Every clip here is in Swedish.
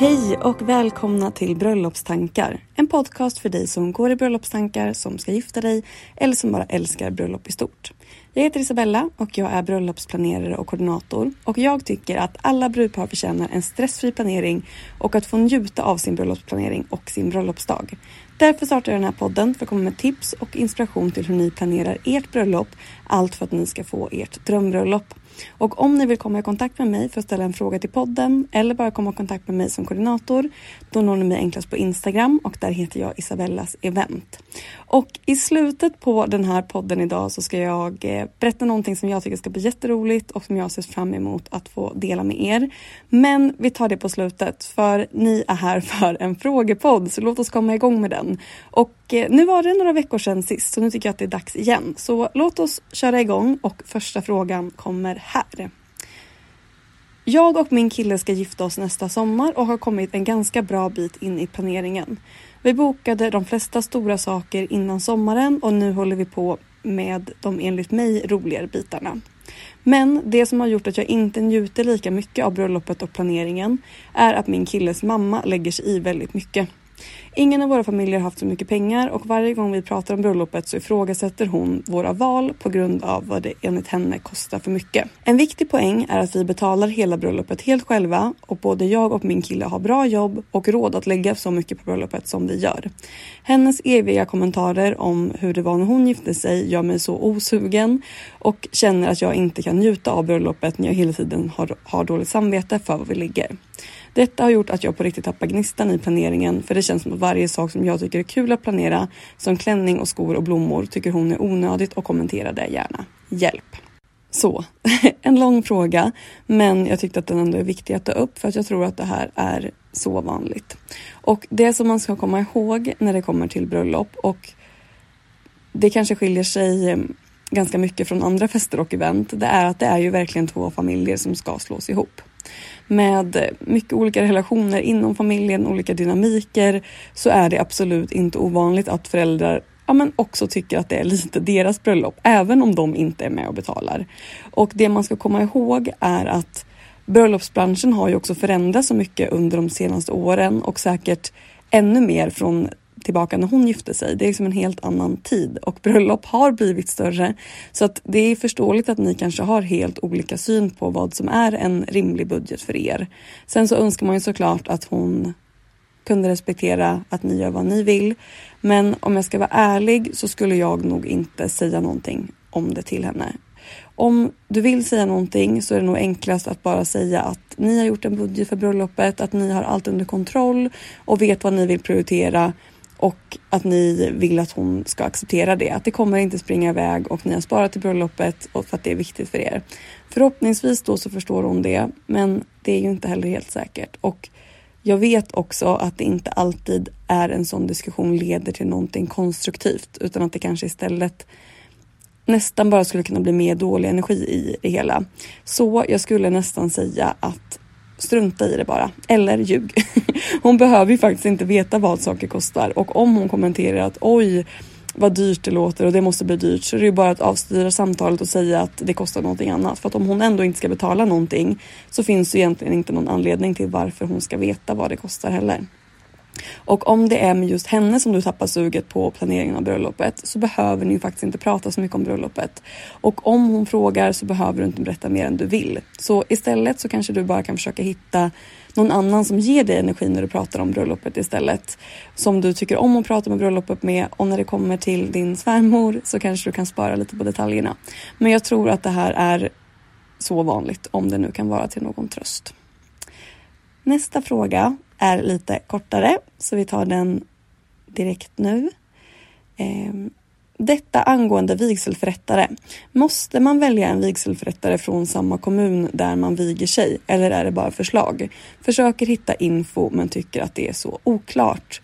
Hej och välkomna till Bröllopstankar. En podcast för dig som går i bröllopstankar, som ska gifta dig eller som bara älskar bröllop i stort. Jag heter Isabella och jag är bröllopsplanerare och koordinator och jag tycker att alla brudpar förtjänar en stressfri planering och att få njuta av sin bröllopsplanering och sin bröllopsdag. Därför startar jag den här podden för att komma med tips och inspiration till hur ni planerar ert bröllop. Allt för att ni ska få ert drömbröllop. Och om ni vill komma i kontakt med mig för att ställa en fråga till podden eller bara komma i kontakt med mig som koordinator, då når ni mig enklast på Instagram och där heter jag Isabellas event. Och i slutet på den här podden idag så ska jag eh, berätta någonting som jag tycker ska bli jätteroligt och som jag ser fram emot att få dela med er. Men vi tar det på slutet för ni är här för en frågepodd så låt oss komma igång med den. Och Eh, nu var det några veckor sedan sist så nu tycker jag att det är dags igen. Så låt oss köra igång och första frågan kommer här. Jag och min kille ska gifta oss nästa sommar och har kommit en ganska bra bit in i planeringen. Vi bokade de flesta stora saker innan sommaren och nu håller vi på med de enligt mig roligare bitarna. Men det som har gjort att jag inte njuter lika mycket av bröllopet och planeringen är att min killes mamma lägger sig i väldigt mycket. Ingen av våra familjer har haft så mycket pengar och varje gång vi pratar om bröllopet så ifrågasätter hon våra val på grund av vad det enligt henne kostar för mycket. En viktig poäng är att vi betalar hela bröllopet helt själva och både jag och min kille har bra jobb och råd att lägga så mycket på bröllopet som vi gör. Hennes eviga kommentarer om hur det var när hon gifte sig gör mig så osugen och känner att jag inte kan njuta av bröllopet när jag hela tiden har, har dåligt samvete för vad vi ligger. Detta har gjort att jag på riktigt tappar gnistan i planeringen för det känns som att varje sak som jag tycker är kul att planera som klänning och skor och blommor tycker hon är onödigt och kommenterar det gärna. Hjälp! Så, en lång fråga men jag tyckte att den ändå är viktig att ta upp för att jag tror att det här är så vanligt. Och det som man ska komma ihåg när det kommer till bröllop och det kanske skiljer sig eh, ganska mycket från andra fester och event. Det är att det är ju verkligen två familjer som ska slås ihop med mycket olika relationer inom familjen, olika dynamiker, så är det absolut inte ovanligt att föräldrar ja, men också tycker att det är lite deras bröllop, även om de inte är med och betalar. Och det man ska komma ihåg är att bröllopsbranschen har ju också förändrats så mycket under de senaste åren och säkert ännu mer från tillbaka när hon gifte sig. Det är liksom en helt annan tid och bröllop har blivit större. Så att det är förståeligt att ni kanske har helt olika syn på vad som är en rimlig budget för er. Sen så önskar man ju såklart att hon kunde respektera att ni gör vad ni vill. Men om jag ska vara ärlig så skulle jag nog inte säga någonting om det till henne. Om du vill säga någonting så är det nog enklast att bara säga att ni har gjort en budget för bröllopet, att ni har allt under kontroll och vet vad ni vill prioritera och att ni vill att hon ska acceptera det. Att det kommer inte springa iväg och ni har sparat till bröllopet och för att det är viktigt för er. Förhoppningsvis då så förstår hon det, men det är ju inte heller helt säkert. Och jag vet också att det inte alltid är en sån diskussion leder till någonting konstruktivt utan att det kanske istället nästan bara skulle kunna bli mer dålig energi i det hela. Så jag skulle nästan säga att strunta i det bara. Eller ljug. Hon behöver ju faktiskt inte veta vad saker kostar och om hon kommenterar att oj vad dyrt det låter och det måste bli dyrt så är det ju bara att avstyra samtalet och säga att det kostar någonting annat. För att om hon ändå inte ska betala någonting så finns det egentligen inte någon anledning till varför hon ska veta vad det kostar heller. Och om det är med just henne som du tappar suget på planeringen av bröllopet så behöver ni ju faktiskt inte prata så mycket om bröllopet. Och om hon frågar så behöver du inte berätta mer än du vill. Så istället så kanske du bara kan försöka hitta någon annan som ger dig energi när du pratar om bröllopet istället. Som du tycker om att prata med bröllopet med och när det kommer till din svärmor så kanske du kan spara lite på detaljerna. Men jag tror att det här är så vanligt om det nu kan vara till någon tröst. Nästa fråga är lite kortare så vi tar den direkt nu. Ehm, detta angående vigselförrättare. Måste man välja en vigselförrättare från samma kommun där man viger sig eller är det bara förslag? Försöker hitta info men tycker att det är så oklart.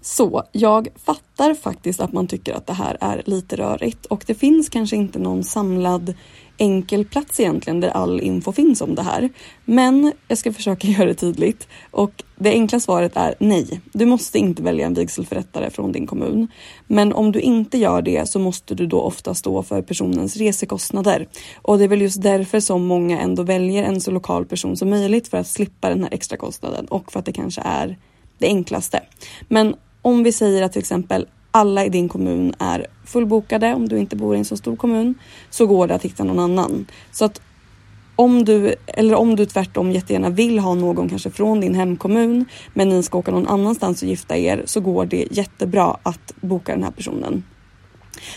Så jag fattar faktiskt att man tycker att det här är lite rörigt och det finns kanske inte någon samlad enkel plats egentligen där all info finns om det här. Men jag ska försöka göra det tydligt och det enkla svaret är nej. Du måste inte välja en vigselförrättare från din kommun. Men om du inte gör det så måste du då ofta stå för personens resekostnader. Och det är väl just därför som många ändå väljer en så lokal person som möjligt för att slippa den här extra kostnaden och för att det kanske är det enklaste. Men om vi säger att till exempel alla i din kommun är fullbokade, om du inte bor i en så stor kommun, så går det att hitta någon annan. Så att om du, eller om du tvärtom jättegärna vill ha någon kanske från din hemkommun, men ni ska åka någon annanstans och gifta er, så går det jättebra att boka den här personen.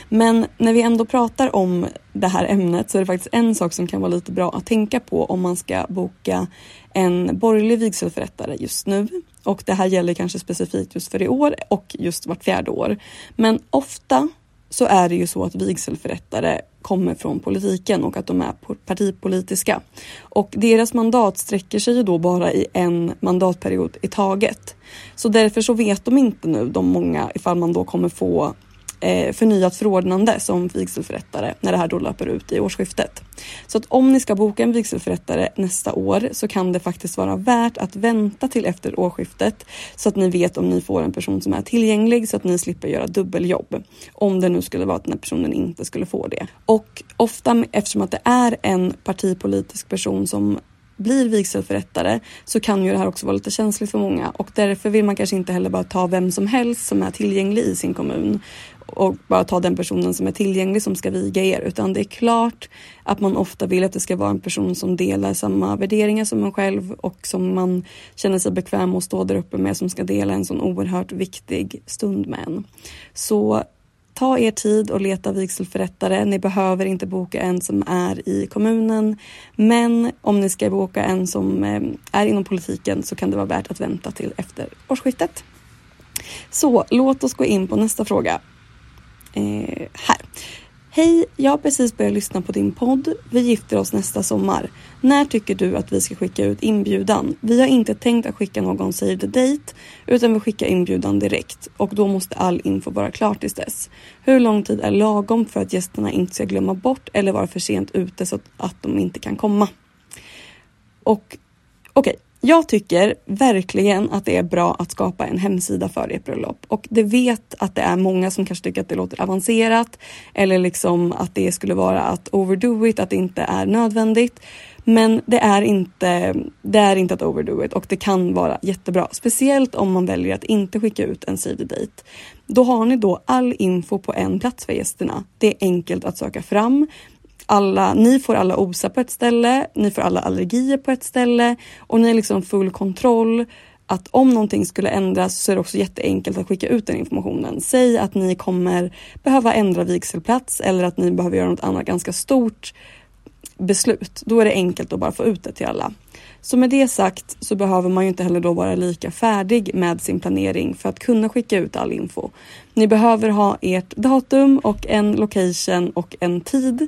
Men när vi ändå pratar om det här ämnet så är det faktiskt en sak som kan vara lite bra att tänka på om man ska boka en borgerlig vigselförrättare just nu. Och det här gäller kanske specifikt just för i år och just vart fjärde år. Men ofta så är det ju så att vigselförrättare kommer från politiken och att de är partipolitiska. Och deras mandat sträcker sig ju då bara i en mandatperiod i taget. Så därför så vet de inte nu, de många, ifall man då kommer få eh, förnyat förordnande som vigselförrättare när det här då löper ut i årsskiftet. Så att om ni ska boka en vigselförrättare nästa år så kan det faktiskt vara värt att vänta till efter årsskiftet så att ni vet om ni får en person som är tillgänglig så att ni slipper göra dubbeljobb. Om det nu skulle vara att den här personen inte skulle få det. Och ofta eftersom att det är en partipolitisk person som blir vigselförrättare så kan ju det här också vara lite känsligt för många och därför vill man kanske inte heller bara ta vem som helst som är tillgänglig i sin kommun och bara ta den personen som är tillgänglig som ska viga er utan det är klart att man ofta vill att det ska vara en person som delar samma värderingar som en själv och som man känner sig bekväm att stå där uppe med som ska dela en sån oerhört viktig stund med en. Så ta er tid och leta vigselförrättare. Ni behöver inte boka en som är i kommunen. Men om ni ska boka en som eh, är inom politiken så kan det vara värt att vänta till efter årsskiftet. Så låt oss gå in på nästa fråga. Eh, här. Hej, jag har precis börjat lyssna på din podd. Vi gifter oss nästa sommar. När tycker du att vi ska skicka ut inbjudan? Vi har inte tänkt att skicka någon save the date utan vi skickar inbjudan direkt och då måste all info vara klar tills dess. Hur lång tid är lagom för att gästerna inte ska glömma bort eller vara för sent ute så att de inte kan komma? Och okej, okay. Jag tycker verkligen att det är bra att skapa en hemsida för ert bröllop och det vet att det är många som kanske tycker att det låter avancerat eller liksom att det skulle vara att overdo it, att det inte är nödvändigt. Men det är inte, det är inte att overdo it och det kan vara jättebra, speciellt om man väljer att inte skicka ut en save date. Då har ni då all info på en plats för gästerna. Det är enkelt att söka fram alla, ni får alla OSA på ett ställe, ni får alla allergier på ett ställe och ni har liksom full kontroll att om någonting skulle ändras så är det också jätteenkelt att skicka ut den informationen. Säg att ni kommer behöva ändra vigselplats eller att ni behöver göra något annat ganska stort beslut. Då är det enkelt att bara få ut det till alla. Så med det sagt så behöver man ju inte heller då vara lika färdig med sin planering för att kunna skicka ut all info. Ni behöver ha ert datum och en location och en tid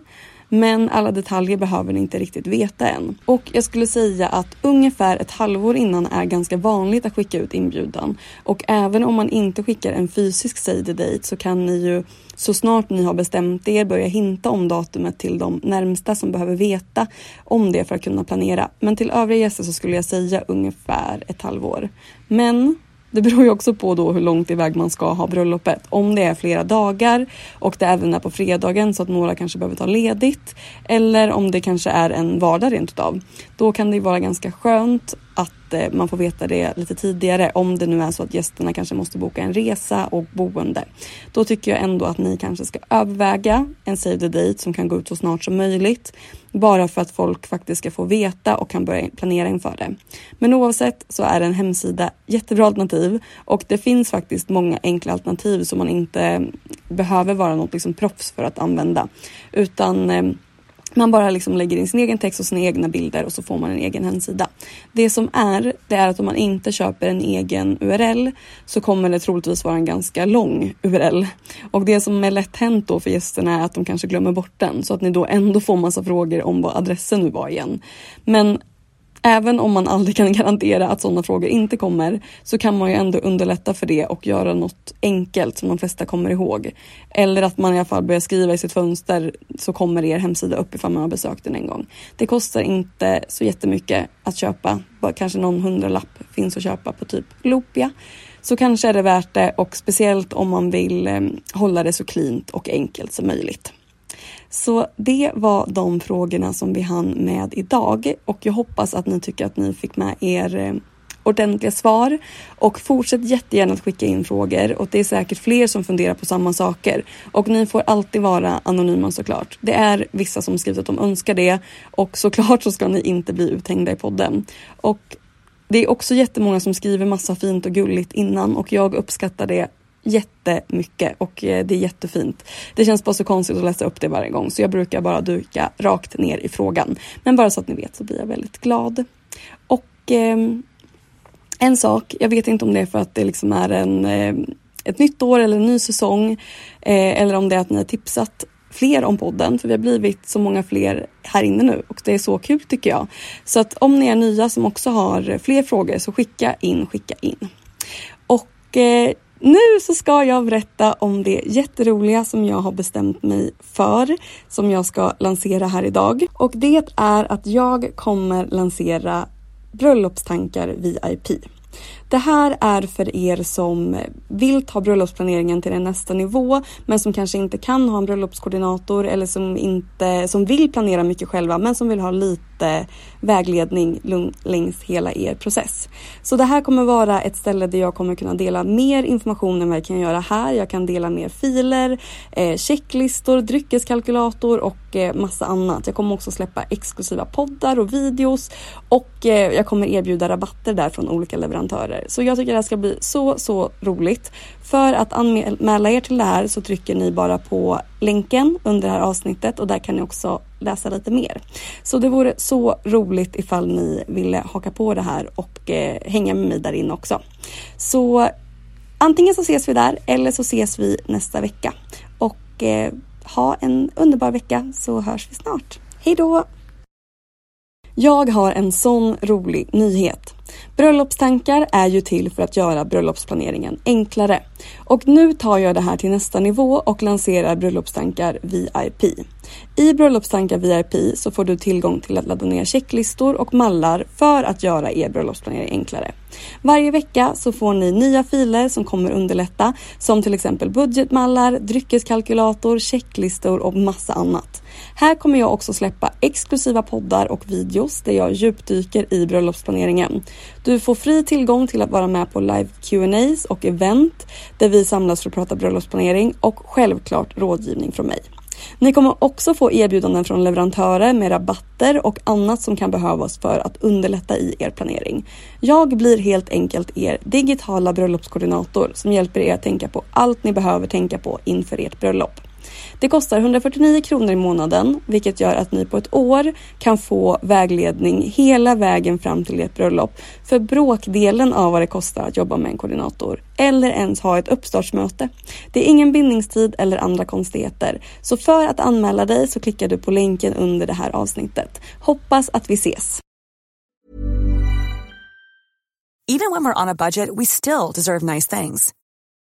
men alla detaljer behöver ni inte riktigt veta än. Och jag skulle säga att ungefär ett halvår innan är ganska vanligt att skicka ut inbjudan. Och även om man inte skickar en fysisk save the date så kan ni ju så snart ni har bestämt er börja hinta om datumet till de närmsta som behöver veta om det för att kunna planera. Men till övriga gäster så skulle jag säga ungefär ett halvår. Men det beror ju också på då hur långt iväg man ska ha bröllopet. Om det är flera dagar och det även är på fredagen så att några kanske behöver ta ledigt. Eller om det kanske är en vardag rent utav. Då kan det vara ganska skönt att Eh, man får veta det lite tidigare om det nu är så att gästerna kanske måste boka en resa och boende. Då tycker jag ändå att ni kanske ska överväga en save the date som kan gå ut så snart som möjligt. Bara för att folk faktiskt ska få veta och kan börja planera inför det. Men oavsett så är en hemsida jättebra alternativ och det finns faktiskt många enkla alternativ som man inte behöver vara något liksom proffs för att använda. Utan eh, man bara liksom lägger in sin egen text och sina egna bilder och så får man en egen hemsida. Det som är, det är att om man inte köper en egen URL så kommer det troligtvis vara en ganska lång URL. Och det som är lätt hänt då för gästerna är att de kanske glömmer bort den så att ni då ändå får massa frågor om vad adressen nu var igen. Men Även om man aldrig kan garantera att sådana frågor inte kommer så kan man ju ändå underlätta för det och göra något enkelt som de flesta kommer ihåg. Eller att man i alla fall börjar skriva i sitt fönster så kommer er hemsida upp ifall man har besökt den en gång. Det kostar inte så jättemycket att köpa, bara kanske någon hundralapp finns att köpa på typ Lopia. Så kanske är det värt det och speciellt om man vill eh, hålla det så cleant och enkelt som möjligt. Så det var de frågorna som vi hann med idag. Och jag hoppas att ni tycker att ni fick med er eh, ordentliga svar. Och fortsätt jättegärna att skicka in frågor. Och det är säkert fler som funderar på samma saker. Och ni får alltid vara anonyma såklart. Det är vissa som skrivit att de önskar det. Och såklart så ska ni inte bli uthängda i podden. Och det är också jättemånga som skriver massa fint och gulligt innan. Och jag uppskattar det jättemycket och eh, det är jättefint. Det känns bara så konstigt att läsa upp det varje gång så jag brukar bara dyka rakt ner i frågan. Men bara så att ni vet så blir jag väldigt glad. Och eh, en sak, jag vet inte om det är för att det liksom är en, eh, ett nytt år eller en ny säsong eh, eller om det är att ni har tipsat fler om podden för vi har blivit så många fler här inne nu och det är så kul tycker jag. Så att om ni är nya som också har fler frågor så skicka in, skicka in. Och eh, nu så ska jag berätta om det jätteroliga som jag har bestämt mig för, som jag ska lansera här idag. Och det är att jag kommer lansera bröllopstankar VIP. Det här är för er som vill ta bröllopsplaneringen till en nästa nivå men som kanske inte kan ha en bröllopskoordinator eller som, inte, som vill planera mycket själva men som vill ha lite vägledning längs hela er process. Så det här kommer vara ett ställe där jag kommer kunna dela mer information än vad jag kan göra här. Jag kan dela mer filer, eh, checklistor, dryckeskalkylator och eh, massa annat. Jag kommer också släppa exklusiva poddar och videos och eh, jag kommer erbjuda rabatter där från olika leverantörer. Så jag tycker det här ska bli så, så roligt. För att anmäla er till det här så trycker ni bara på länken under det här avsnittet och där kan ni också läsa lite mer. Så det vore så roligt ifall ni ville haka på det här och eh, hänga med mig där inne också. Så antingen så ses vi där eller så ses vi nästa vecka. Och eh, ha en underbar vecka så hörs vi snart. Hej då! Jag har en sån rolig nyhet. Bröllopstankar är ju till för att göra bröllopsplaneringen enklare. Och nu tar jag det här till nästa nivå och lanserar Bröllopstankar VIP. I Bröllopstankar VIP så får du tillgång till att ladda ner checklistor och mallar för att göra er bröllopsplanering enklare. Varje vecka så får ni nya filer som kommer underlätta som till exempel budgetmallar, dryckeskalkylator, checklistor och massa annat. Här kommer jag också släppa exklusiva poddar och videos där jag djupdyker i bröllopsplaneringen. Du får fri tillgång till att vara med på live Q&As och event där vi samlas för att prata bröllopsplanering och självklart rådgivning från mig. Ni kommer också få erbjudanden från leverantörer med rabatter och annat som kan behövas för att underlätta i er planering. Jag blir helt enkelt er digitala bröllopskoordinator som hjälper er att tänka på allt ni behöver tänka på inför ert bröllop. Det kostar 149 kronor i månaden, vilket gör att ni på ett år kan få vägledning hela vägen fram till ert bröllop för bråkdelen av vad det kostar att jobba med en koordinator eller ens ha ett uppstartsmöte. Det är ingen bindningstid eller andra konstigheter, så för att anmäla dig så klickar du på länken under det här avsnittet. Hoppas att vi ses! Even when we're on a budget we still deserve nice things.